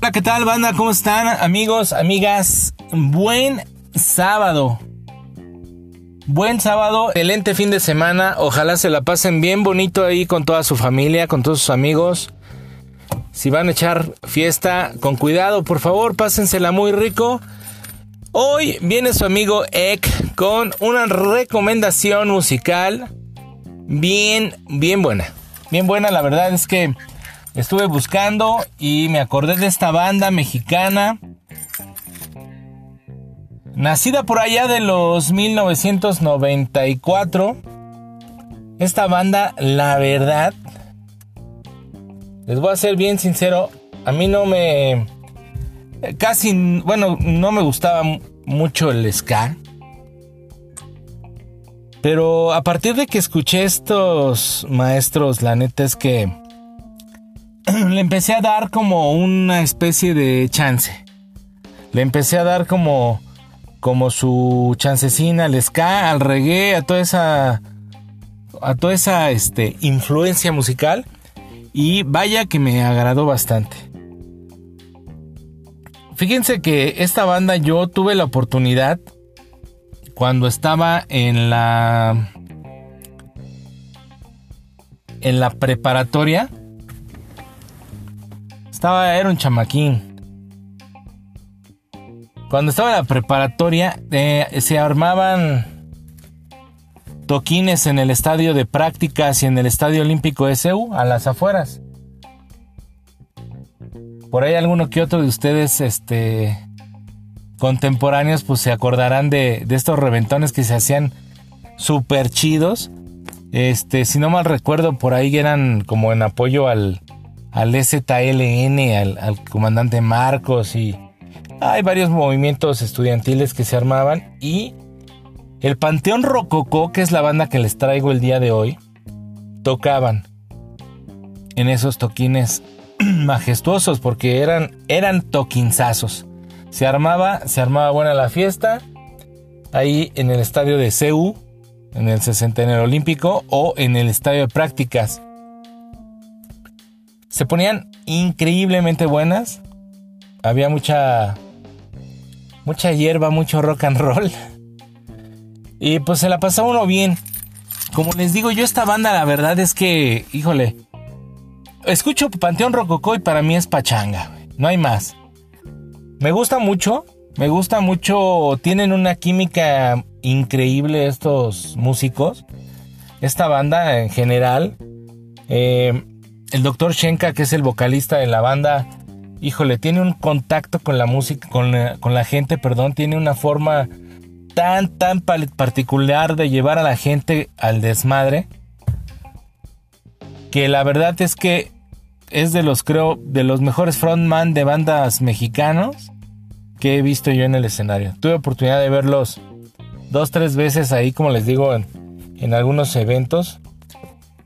Hola, ¿qué tal, banda? ¿Cómo están, amigos, amigas? Buen sábado. Buen sábado, excelente fin de semana. Ojalá se la pasen bien bonito ahí con toda su familia, con todos sus amigos. Si van a echar fiesta, con cuidado, por favor, pásensela muy rico. Hoy viene su amigo Ek con una recomendación musical bien, bien buena. Bien buena, la verdad es que estuve buscando y me acordé de esta banda mexicana. Nacida por allá de los 1994. Esta banda, la verdad, les voy a ser bien sincero, a mí no me... Casi, bueno, no me gustaba mucho el ska. Pero a partir de que escuché estos maestros, la neta es que le empecé a dar como una especie de chance. Le empecé a dar como como su chancecina al ska, al reggae, a toda esa a toda esa este, influencia musical y vaya que me agradó bastante. Fíjense que esta banda yo tuve la oportunidad cuando estaba en la en la preparatoria estaba era un chamaquín. Cuando estaba en la preparatoria eh, se armaban toquines en el estadio de prácticas y en el estadio olímpico de a las afueras. Por ahí alguno que otro de ustedes este contemporáneos pues se acordarán de, estos reventones que se hacían súper chidos. Este, si no mal recuerdo, por ahí eran como en apoyo al, al al comandante Marcos y hay varios movimientos estudiantiles que se armaban y el Panteón Rococó, que es la banda que les traigo el día de hoy, tocaban en esos toquines majestuosos porque eran, eran toquinzazos. Se armaba, se armaba buena la fiesta ahí en el estadio de CEU, en el 60 el olímpico o en el estadio de prácticas. Se ponían increíblemente buenas. Había mucha mucha hierba, mucho rock and roll. Y pues se la pasaba uno bien. Como les digo, yo esta banda la verdad es que, híjole, escucho Panteón Rococó y para mí es pachanga, no hay más. Me gusta mucho, me gusta mucho, tienen una química increíble estos músicos, esta banda en general. Eh, el doctor Shenka, que es el vocalista de la banda, híjole, tiene un contacto con la música, con la, gente, perdón, tiene una forma tan, tan particular de llevar a la gente al desmadre, que la verdad es que es de los, creo, de los mejores frontman de bandas mexicanos que he visto yo en el escenario. Tuve oportunidad de verlos dos, tres veces ahí, como les digo, en, algunos eventos.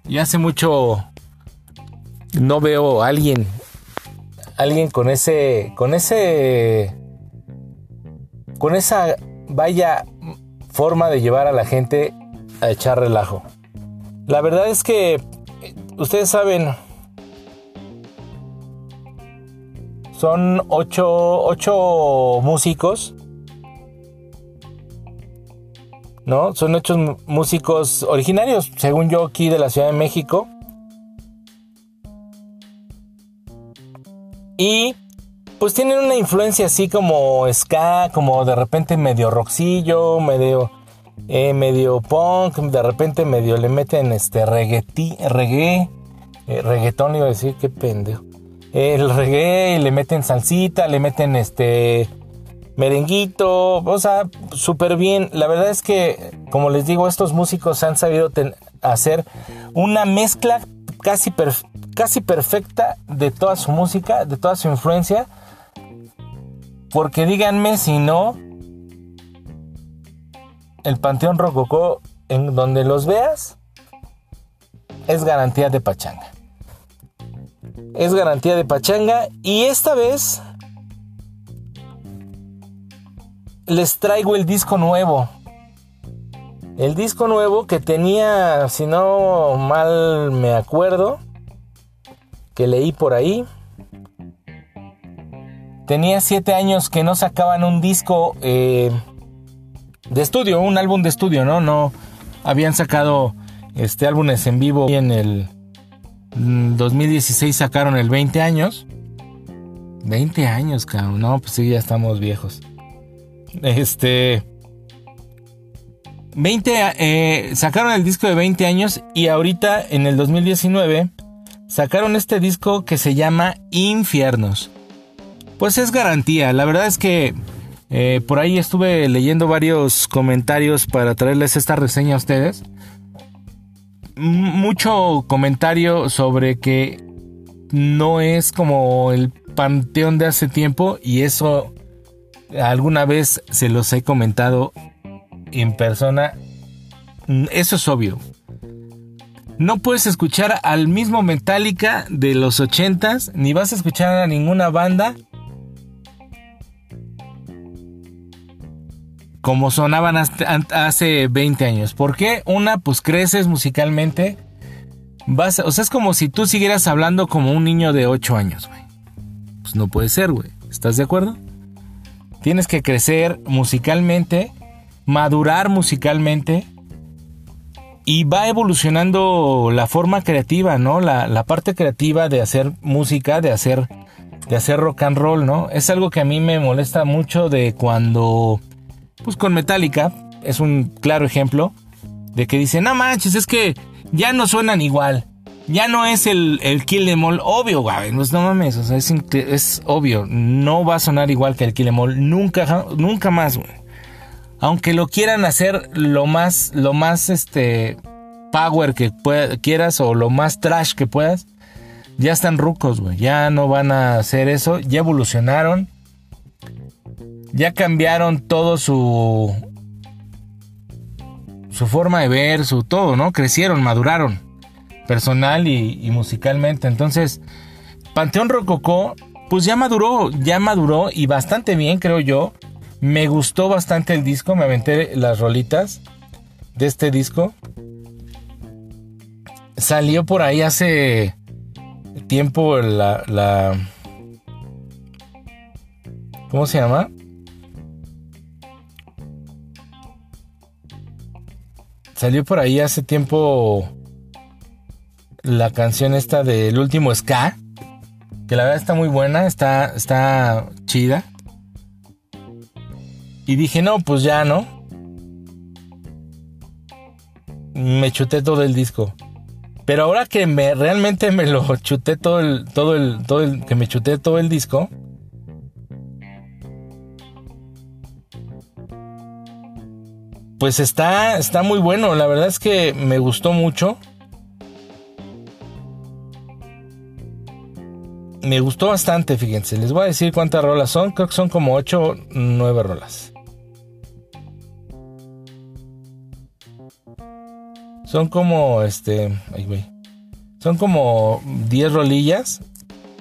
Y hace mucho no veo a alguien, alguien con ese, con ese, con esa vaya forma de llevar a la gente a echar relajo. La verdad es que ustedes saben, Son ocho, músicos. ¿No? Son ocho músicos originarios, según yo, aquí de la Ciudad de México. Y pues tienen una influencia así como ska, como de repente medio rockcillo, medio, eh, medio punk, de repente medio le meten este reggae, reggae, eh, reggaetón, iba a decir, qué pendejo el reggae, le meten salsita, le meten este merenguito, o sea, súper bien. La verdad es que, como les digo, estos músicos han sabido hacer una mezcla casi, casi perfecta de toda su música, de toda su influencia. Porque díganme si no, el Panteón Rococó, en donde los veas, es garantía de pachanga es garantía de pachanga y esta vez les traigo el disco nuevo. El disco nuevo que tenía, si no mal me acuerdo, que leí por ahí. Tenía siete años que no sacaban un disco eh, de estudio, un álbum de estudio, ¿no? No habían sacado este álbumes en vivo y en el 2016 sacaron el 20 años. 20 años, cabrón. No, pues sí, ya estamos viejos. Este. 20, eh, sacaron el disco de 20 años y ahorita en el 2019 sacaron este disco que se llama Infiernos. Pues es garantía, la verdad es que eh, por ahí estuve leyendo varios comentarios para traerles esta reseña a ustedes. Mucho comentario sobre que no es como el panteón de hace tiempo y eso alguna vez se los he comentado en persona. Eso es obvio. No puedes escuchar al mismo Metallica de los 80s, ni vas a escuchar a ninguna banda como sonaban hace 20 años. ¿Por qué? Una, pues creces musicalmente. Vas, o sea, es como si tú siguieras hablando como un niño de 8 años, güey. Pues no puede ser, güey. ¿Estás de acuerdo? Tienes que crecer musicalmente, madurar musicalmente y va evolucionando la forma creativa, ¿no? La, parte creativa de hacer música, de hacer, de hacer rock and roll, ¿no? Es algo que a mí me molesta mucho de cuando, pues con Metallica, es un claro ejemplo, de que dicen, no manches, es que ya no suenan igual. Ya no es el, el Kill Em All obvio, güey. Pues no mames, es, obvio. No va a sonar igual que el Kill Em All. Nunca, nunca más, güey aunque lo quieran hacer lo más, lo más, este, power que quieras o lo más trash que puedas, ya están rucos, güey. Ya no van a hacer eso. Ya evolucionaron. Ya cambiaron todo su. Su forma de ver, su todo, ¿no? Crecieron, maduraron. Personal y, y musicalmente. Entonces, Panteón Rococó, pues ya maduró, ya maduró y bastante bien, creo yo. Me gustó bastante el disco, me aventé las rolitas de este disco. Salió por ahí hace tiempo la, la ¿Cómo se llama? Salió por ahí hace tiempo la canción esta del último ska. Que la verdad está muy buena, está, está chida. Y dije, no, pues ya no. Me chuté todo el disco. Pero ahora que me realmente me lo chuté todo el, todo el, todo el, que me chuté todo el disco. Pues está, está muy bueno. La verdad es que me gustó mucho. Me gustó bastante, fíjense. Les voy a decir cuántas rolas son. Creo que son como 8 o 9 rolas. Son como, este, ay, güey. Son como 10 rolillas.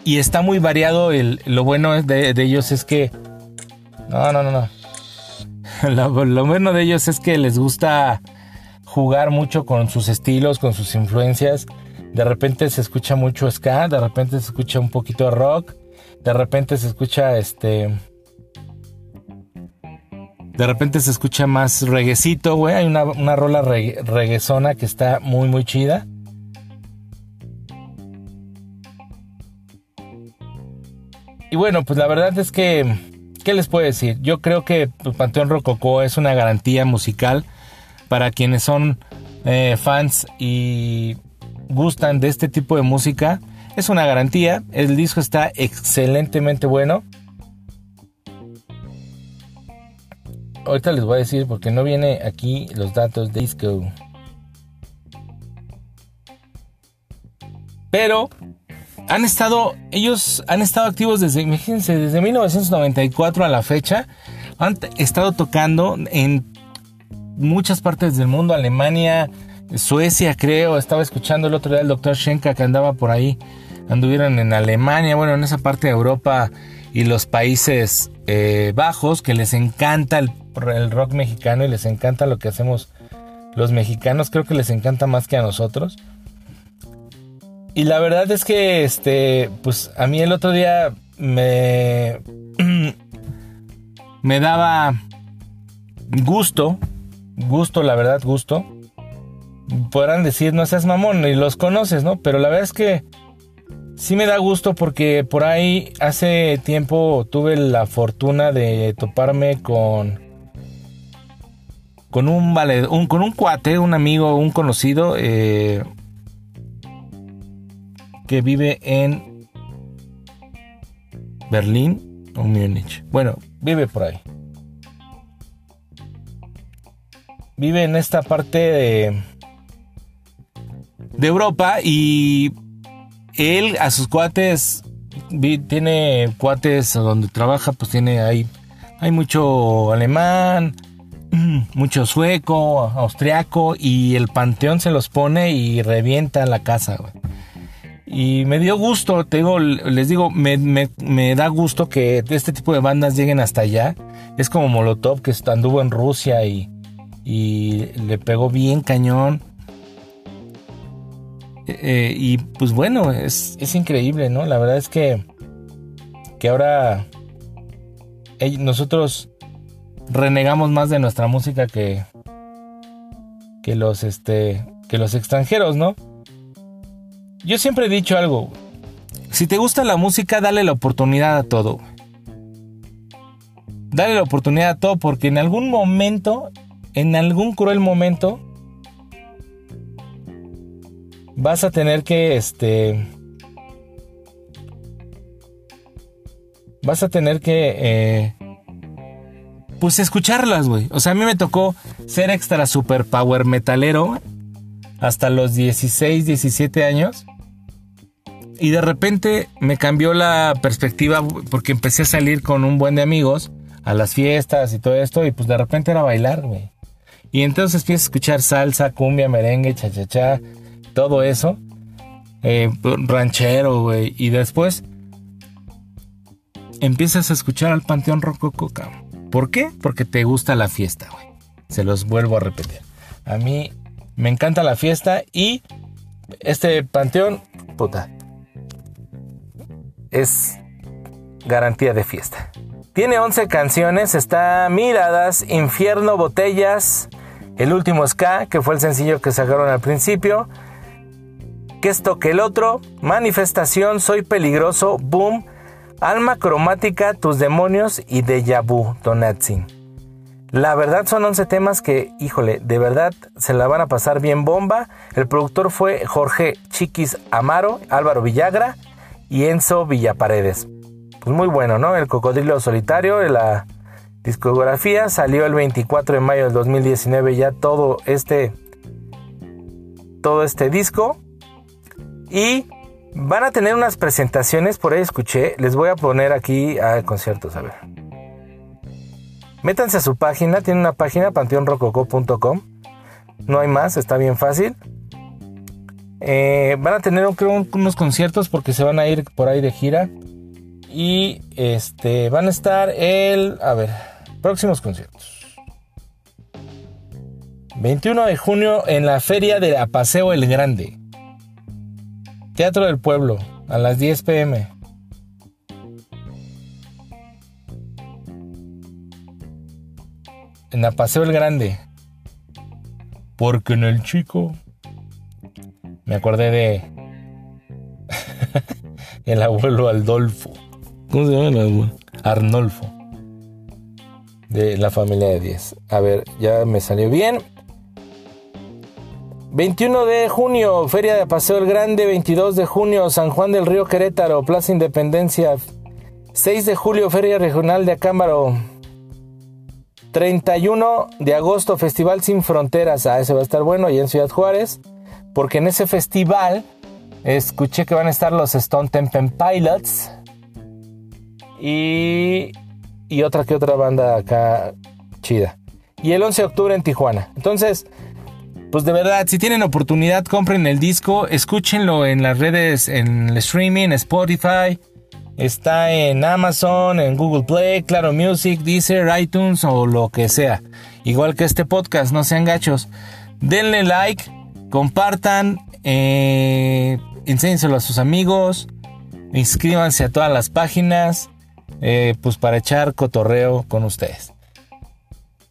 Y está muy variado. El, lo bueno de, ellos es que... No, no, no, no. Lo, bueno de ellos es que les gusta jugar mucho con sus estilos, con sus influencias. De repente se escucha mucho ska, de repente se escucha un poquito de rock, de repente se escucha este de repente se escucha más reguecito, güey. Hay una, rola reguezona que está muy, muy chida. Y bueno, pues la verdad es que, ¿qué les puedo decir? Yo creo que Panteón Rococó es una garantía musical para quienes son eh, fans y gustan de este tipo de música. Es una garantía. El disco está excelentemente bueno. ahorita les voy a decir porque no viene aquí los datos de disco. Pero han estado, ellos han estado activos desde, imagínense, desde 1994 a la fecha. Han estado tocando en muchas partes del mundo, Alemania, Suecia creo. Estaba escuchando el otro día el doctor Schenka que andaba por ahí. Anduvieron en Alemania, bueno, en esa parte de Europa y los Países eh, Bajos, que les encanta el el rock mexicano y les encanta lo que hacemos los mexicanos. Creo que les encanta más que a nosotros. Y la verdad es que, este, pues a mí el otro día me, me daba gusto, gusto, la verdad, gusto. Podrán decir, no seas mamón, y los conoces, ¿no? Pero la verdad es que sí me da gusto porque por ahí hace tiempo tuve la fortuna de toparme con con un, vale, un con un cuate, un amigo, un conocido eh, que vive en Berlín o Múnich. Bueno, vive por ahí. Vive en esta parte de de Europa y él a sus cuates tiene cuates donde trabaja, pues tiene ahí hay mucho alemán, mucho sueco, austriaco y el panteón se los pone y revienta la casa, Y me dio gusto, te digo, les digo, me, da gusto que este tipo de bandas lleguen hasta allá. Es como Molotov que anduvo en Rusia y, y le pegó bien cañón. Eh, y pues bueno, es, es, increíble, ¿no? La verdad es que, que ahora nosotros renegamos más de nuestra música que, que los, este, que los extranjeros, ¿no? Yo siempre he dicho algo. Si te gusta la música, dale la oportunidad a todo. Dale la oportunidad a todo porque en algún momento, en algún cruel momento, vas a tener que, este, vas a tener que, eh, pues escucharlas, güey. O sea, a mí me tocó ser extra super power metalero hasta los 16, 17 años. Y de repente me cambió la perspectiva porque empecé a salir con un buen de amigos a las fiestas y todo esto. Y pues de repente era bailar, güey. Y entonces empiezas a escuchar salsa, cumbia, merengue, cha, cha, cha todo eso. Eh, ranchero, güey. Y después empiezas a escuchar al Panteón Rococo, cabrón. ¿Por qué? Porque te gusta la fiesta, güey. Se los vuelvo a repetir. A mí me encanta la fiesta y este panteón, puta, es garantía de fiesta. Tiene 11 canciones, está Miradas, Infierno, Botellas, El último Ska, que fue el sencillo que sacaron al principio, Que esto que el otro, Manifestación, Soy peligroso, Boom, Alma cromática, tus demonios y Deja Vu, Donatzin. La verdad son 11 temas que, híjole, de verdad se la van a pasar bien bomba. El productor fue Jorge Chiquis Amaro, Álvaro Villagra y Enzo Villaparedes. Pues muy bueno, ¿no? El Cocodrilo Solitario la discografía salió el 24 de mayo del 2019 ya todo este todo este disco y Van a tener unas presentaciones, por ahí escuché. Les voy a poner aquí a conciertos, a ver. Métanse a su página, tiene una página, panteonrococo.com. No hay más, está bien fácil. Eh, van a tener unos conciertos porque se van a ir por ahí de gira. Y este van a estar el. A ver, próximos conciertos. 21 de junio en la Feria de Apaseo El Grande. Teatro del Pueblo, a las 10 pm. En Apaseo el Grande. Porque en el chico. Me acordé de. el abuelo Aldolfo. ¿Cómo se llama el abuelo? Arnolfo. De la familia de 10. A ver, ya me salió bien. 21 de junio, Feria de Paseo el Grande. 22 de junio, San Juan del Río Querétaro, Plaza Independencia. 6 de julio, Feria Regional de Acámbaro. 31 de agosto, Festival Sin Fronteras. Ah, ese va a estar bueno, ahí en Ciudad Juárez. Porque en ese festival escuché que van a estar los Stone Temple Pilots. Y, y otra que otra banda acá chida. Y el 11 de octubre en Tijuana. Entonces, pues de verdad, si tienen oportunidad, compren el disco, escúchenlo en las redes, en el streaming, Spotify, está en Amazon, en Google Play, Claro Music, Deezer, iTunes o lo que sea. Igual que este podcast, no sean gachos. Denle like, compartan, eh, enséñenselo a sus amigos, inscríbanse a todas las páginas, eh, pues para echar cotorreo con ustedes.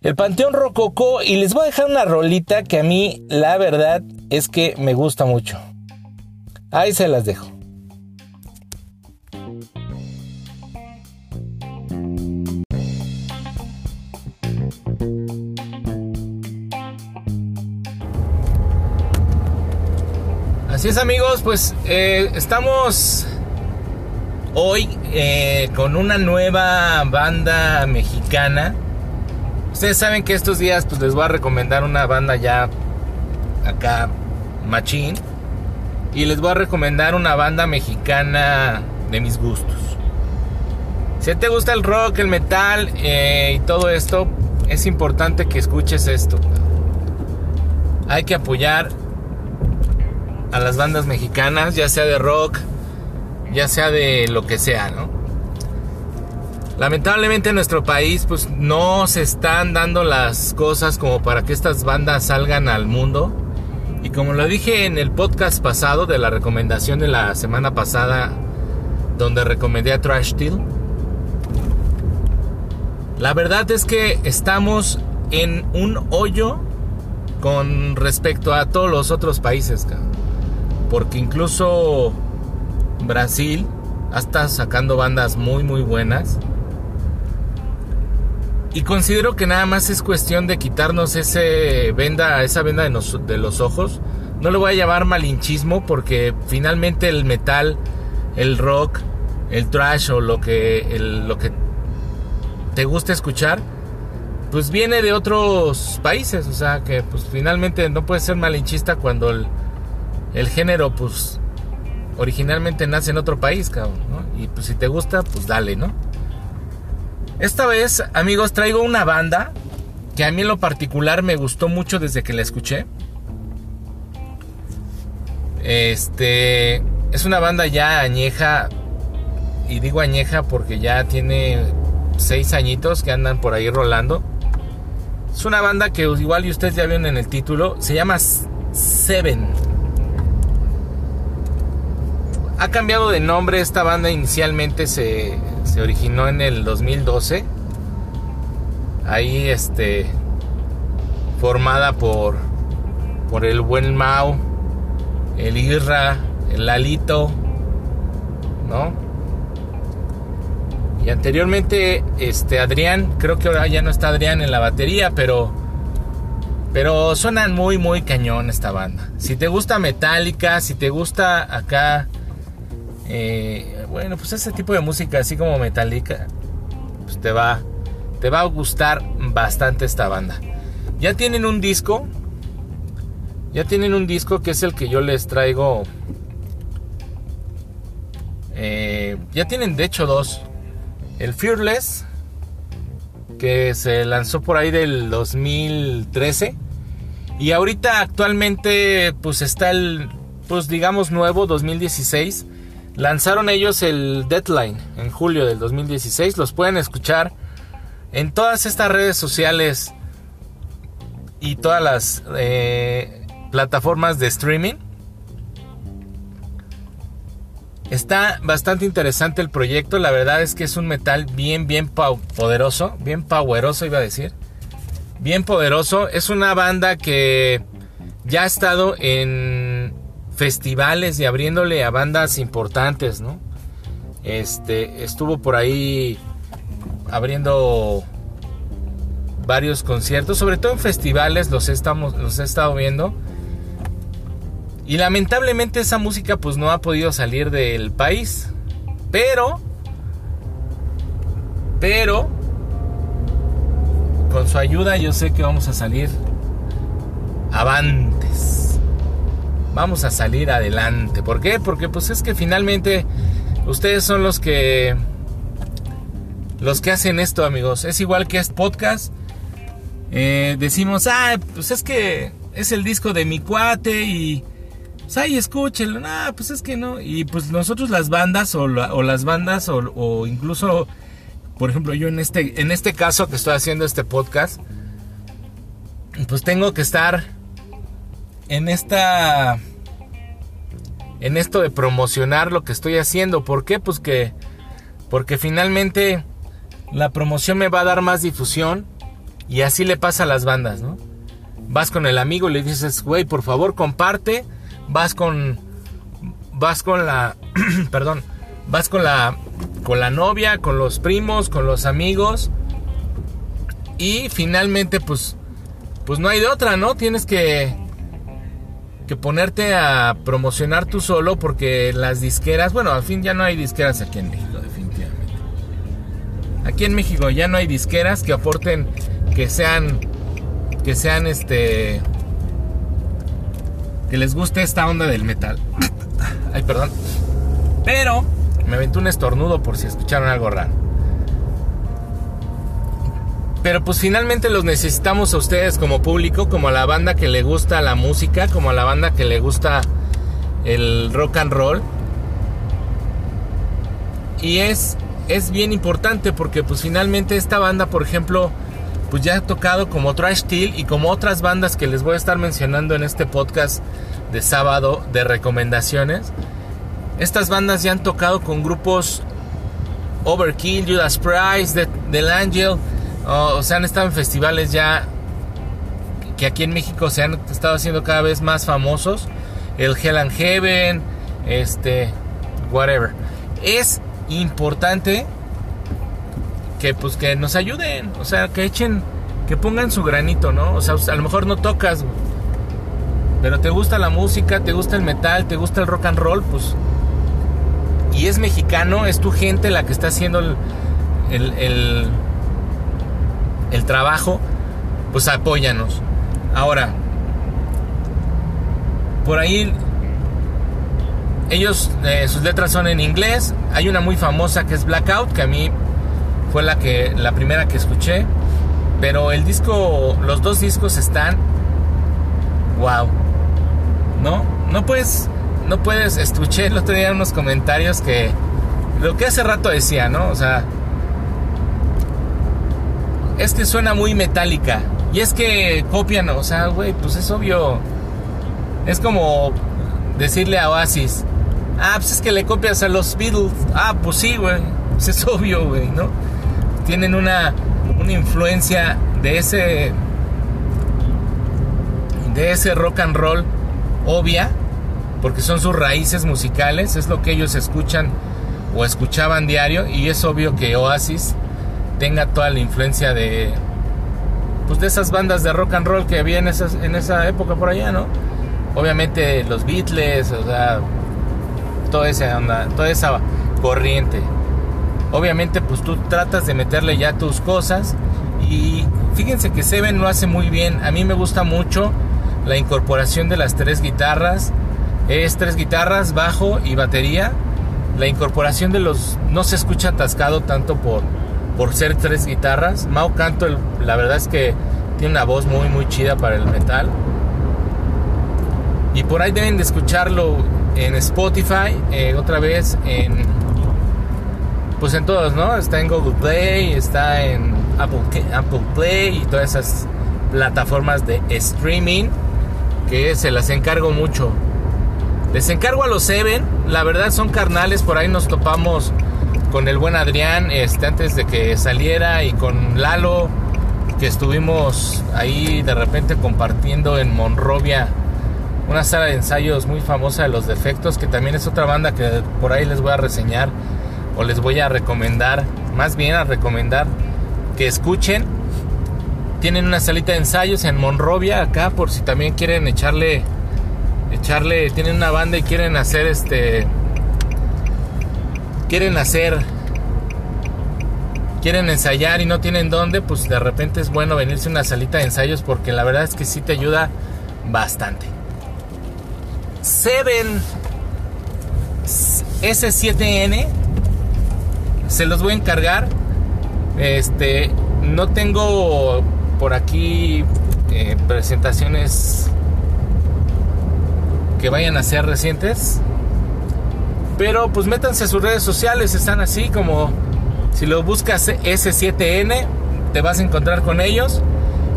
El Panteón Rococó y les voy a dejar una rolita que a mí la verdad es que me gusta mucho. Ahí se las dejo. Amigos, pues eh, estamos hoy eh, con una nueva banda mexicana. Ustedes saben que estos días pues les voy a recomendar una banda ya acá machín. Y les voy a recomendar una banda mexicana de mis gustos. Si te gusta el rock, el metal eh, y todo esto, es importante que escuches esto. Hay que apoyar a las bandas mexicanas, ya sea de rock, ya sea de lo que sea, ¿no? Lamentablemente en nuestro país pues no se están dando las cosas como para que estas bandas salgan al mundo. Y como lo dije en el podcast pasado de la recomendación de la semana pasada donde recomendé a Trash Steel, la verdad es que estamos en un hoyo con respecto a todos los otros países, porque incluso Brasil está sacando bandas muy muy buenas. Y considero que nada más es cuestión de quitarnos ese venda, esa venda de, de los ojos. No lo voy a llamar malinchismo porque finalmente el metal, el rock, el trash o lo que, lo que te gusta escuchar, pues viene de otros países. O sea que pues finalmente no puede ser malinchista cuando el, el género, pues, originalmente nace en otro país, cabrón, ¿no? Y pues si te gusta, pues dale, ¿no? Esta vez, amigos, traigo una banda que a mí en lo particular me gustó mucho desde que la escuché. Este es una banda ya añeja y digo añeja porque ya tiene seis añitos que andan por ahí rolando. Es una banda que igual y ustedes ya vieron en el título, se llama Seven. Ha cambiado de nombre, esta banda inicialmente se, originó en el 2012. Ahí este formada por por el buen Mao, el Irra, el Lalito, ¿no? Y anteriormente este Adrián, creo que ahora ya no está Adrián en la batería, pero pero suenan muy muy cañón esta banda. Si te gusta Metallica, si te gusta acá eh, bueno, pues ese tipo de música, así como Metallica, pues te va, te va a gustar bastante esta banda. Ya tienen un disco, ya tienen un disco que es el que yo les traigo. Eh, ya tienen de hecho dos. El Fearless, que se lanzó por ahí del 2013. Y ahorita actualmente pues está el, pues digamos nuevo, 2016 Lanzaron ellos el Deadline en julio del 2016. Los pueden escuchar en todas estas redes sociales y todas las eh, plataformas de streaming. Está bastante interesante el proyecto. La verdad es que es un metal bien, bien poderoso. Bien poweroso, iba a decir. Bien poderoso. Es una banda que ya ha estado en festivales y abriéndole a bandas importantes, ¿no? Este, estuvo por ahí abriendo varios conciertos, sobre todo en festivales los estamos los he estado viendo. Y lamentablemente esa música pues no ha podido salir del país, pero pero con su ayuda yo sé que vamos a salir avantes vamos a salir adelante. ¿Por qué? Porque pues es que finalmente ustedes son los que los que hacen esto, amigos. Es igual que es podcast. Eh, decimos, ah, pues es que es el disco de mi cuate y pues ay, escúchenlo. Ah, pues es que no. Y pues nosotros las bandas o, las bandas o, o, incluso, por ejemplo, yo en este, en este caso que estoy haciendo este podcast, pues tengo que estar en esta en esto de promocionar lo que estoy haciendo. ¿Por qué? Pues que porque finalmente la promoción me va a dar más difusión y así le pasa a las bandas, ¿no? Vas con el amigo y le dices, güey, por favor comparte. Vas con, vas con la, perdón, vas con la, con la novia, con los primos, con los amigos y finalmente, pues, pues no hay de otra, ¿no? Tienes que, que ponerte a promocionar tú solo porque las disqueras, bueno, al fin ya no hay disqueras aquí en México, definitivamente. Aquí en México ya no hay disqueras que aporten, que sean, que sean este, que les guste esta onda del metal. Ay, perdón. Pero me aventó un estornudo por si escucharon algo raro. Pero pues finalmente los necesitamos a ustedes como público, como a la banda que le gusta la música, como a la banda que le gusta el rock and roll. Y es, es bien importante porque pues finalmente esta banda, por ejemplo, pues ya ha tocado como Trash Steel y como otras bandas que les voy a estar mencionando en este podcast de sábado de recomendaciones. Estas bandas ya han tocado con grupos Overkill, Judas Price, Del Angel o sea, han estado en festivales ya que aquí en México se han estado haciendo cada vez más famosos. El Hell and Heaven, este, whatever. Es importante que pues que nos ayuden, o sea, que echen, que pongan su granito, ¿no? O sea, a lo mejor no tocas, pero te gusta la música, te gusta el metal, te gusta el rock and roll, pues y es mexicano, es tu gente la que está haciendo el el trabajo, pues apóyanos. Ahora, por ahí ellos, eh, sus letras son en inglés. Hay una muy famosa que es Blackout, que a mí fue la que la primera que escuché. Pero el disco, los dos discos están, wow, no, no puedes, no puedes. Escuché el otro día unos comentarios que lo que hace rato decía, ¿no? O sea, es que suena muy metálica. Y es que copian, o sea, güey, pues es obvio. Es como decirle a Oasis, ah, pues es que le copias a los Beatles. Ah, pues sí, güey, pues es obvio, güey, ¿no? Tienen una, una influencia de ese, de ese rock and roll obvia, porque son sus raíces musicales, es lo que ellos escuchan o escuchaban diario, y es obvio que Oasis tenga toda la influencia de pues de esas bandas de rock and roll que había en, esas, en esa época por allá, ¿no? Obviamente los Beatles, o sea, toda esa onda, toda esa corriente. Obviamente pues tú tratas de meterle ya tus cosas y fíjense que Seven lo hace muy bien. A mí me gusta mucho la incorporación de las tres guitarras. Es tres guitarras, bajo y batería. La incorporación de los no se escucha atascado tanto por por ser tres guitarras. Mau Canto, la verdad es que tiene una voz muy, muy chida para el metal. Y por ahí deben de escucharlo en Spotify, eh, otra vez en. Pues en todos, ¿no? Está en Google Play, está en Apple, Apple Play y todas esas plataformas de streaming que se las encargo mucho. Les encargo a los Seven, la verdad son carnales, por ahí nos topamos con el buen Adrián este, antes de que saliera y con Lalo que estuvimos ahí de repente compartiendo en Monrovia una sala de ensayos muy famosa de los defectos que también es otra banda que por ahí les voy a reseñar o les voy a recomendar más bien a recomendar que escuchen. Tienen una salita de ensayos en Monrovia acá por si también quieren echarle echarle tienen una banda y quieren hacer este quieren hacer, quieren ensayar y no tienen dónde, pues de repente es bueno venirse a una salita de ensayos porque la verdad es que sí te ayuda bastante. Seven S7N se los voy a encargar. Este, no tengo por aquí eh, presentaciones que vayan a ser recientes. Pero pues métanse a sus redes sociales, están así como si lo buscas S7N, te vas a encontrar con ellos.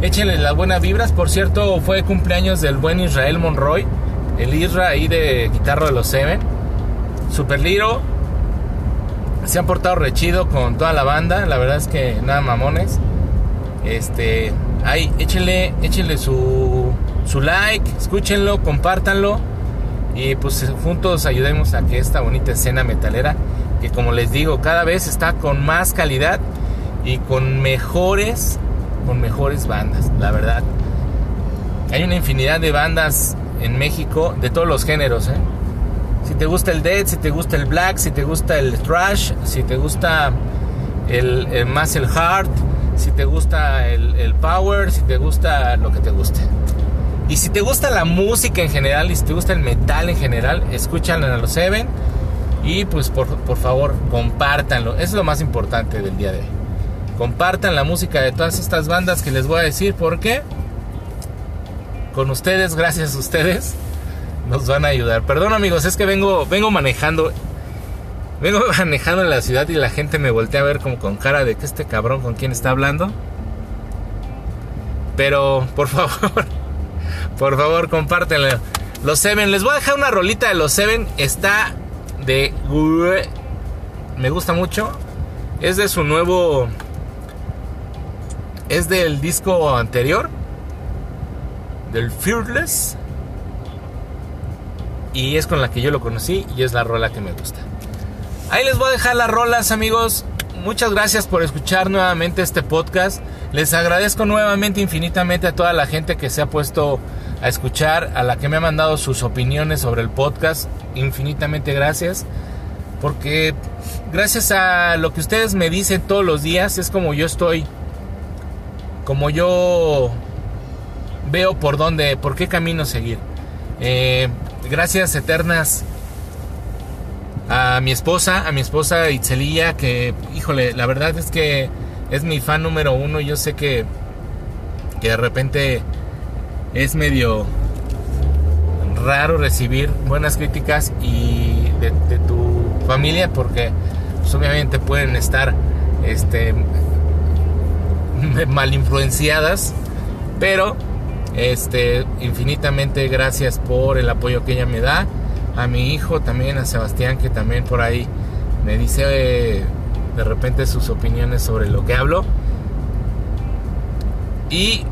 Échenle las buenas vibras. Por cierto, fue cumpleaños del buen Israel Monroy, el Isra ahí de guitarro de los Seven. Super Liro. Se han portado rechido con toda la banda. La verdad es que nada mamones. Este. Ahí, échenle, échenle su, su like, escúchenlo, compártanlo. Y pues juntos ayudemos a que esta bonita escena metalera, que como les digo, cada vez está con más calidad y con mejores, con mejores bandas, la verdad. Hay una infinidad de bandas en México de todos los géneros, ¿eh? Si te gusta el dead, si te gusta el black, si te gusta el thrash, si te gusta el, más el hard, si te gusta el, el, power, si te gusta lo que te guste. Y si te gusta la música en general y si te gusta el metal en general, escúchanlo a los Seven y pues por, por favor compártanlo. Es lo más importante del día de hoy. Compartan la música de todas estas bandas que les voy a decir porque con ustedes, gracias a ustedes, nos van a ayudar. Perdón amigos, es que vengo, vengo manejando. Vengo manejando en la ciudad y la gente me voltea a ver como con cara de que este cabrón con quién está hablando. Pero, por favor, por favor, compártenlo. Los Seven, les voy a dejar una rolita de los Seven. Está de... Me gusta mucho. Es de su nuevo... Es del disco anterior. Del Fearless y es con la que yo lo conocí y es la rola que me gusta. Ahí les voy a dejar las rolas amigos. Muchas gracias por escuchar nuevamente este podcast. Les agradezco nuevamente infinitamente a toda la gente que se ha puesto a escuchar, a la que me ha mandado sus opiniones sobre el podcast. Infinitamente gracias. Porque gracias a lo que ustedes me dicen todos los días es como yo estoy, como yo veo por dónde, por qué camino seguir. Eh, gracias eternas a mi esposa, a mi esposa Itzelía, que, híjole, la verdad es que es mi fan número uno. Yo sé que, que de repente es medio raro recibir buenas críticas y de, tu familia porque pues, obviamente pueden estar este mal influenciadas pero este, infinitamente gracias por el apoyo que ella me da. A mi hijo también, a Sebastián, que también por ahí me dice eh, de repente sus opiniones sobre lo que hablo. Y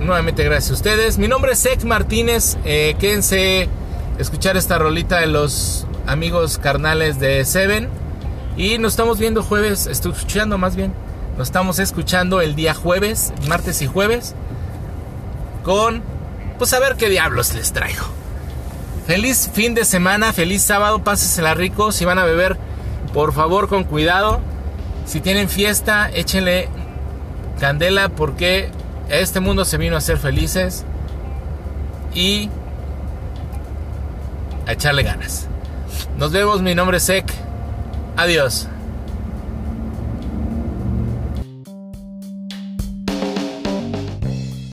nuevamente gracias a ustedes. Mi nombre es Sek Martínez. Eh, quédense escuchar esta rolita de los amigos carnales de Seven. Y nos estamos viendo jueves, estoy escuchando más bien. Nos estamos escuchando el día jueves, martes y jueves con, pues a ver qué diablos les traigo. Feliz fin de semana, feliz sábado, pásesela rico. Si van a beber, por favor, con cuidado. Si tienen fiesta, échenle candela porque este mundo se vino a ser felices y a echarle ganas. Nos vemos, mi nombre es Sek. Adiós.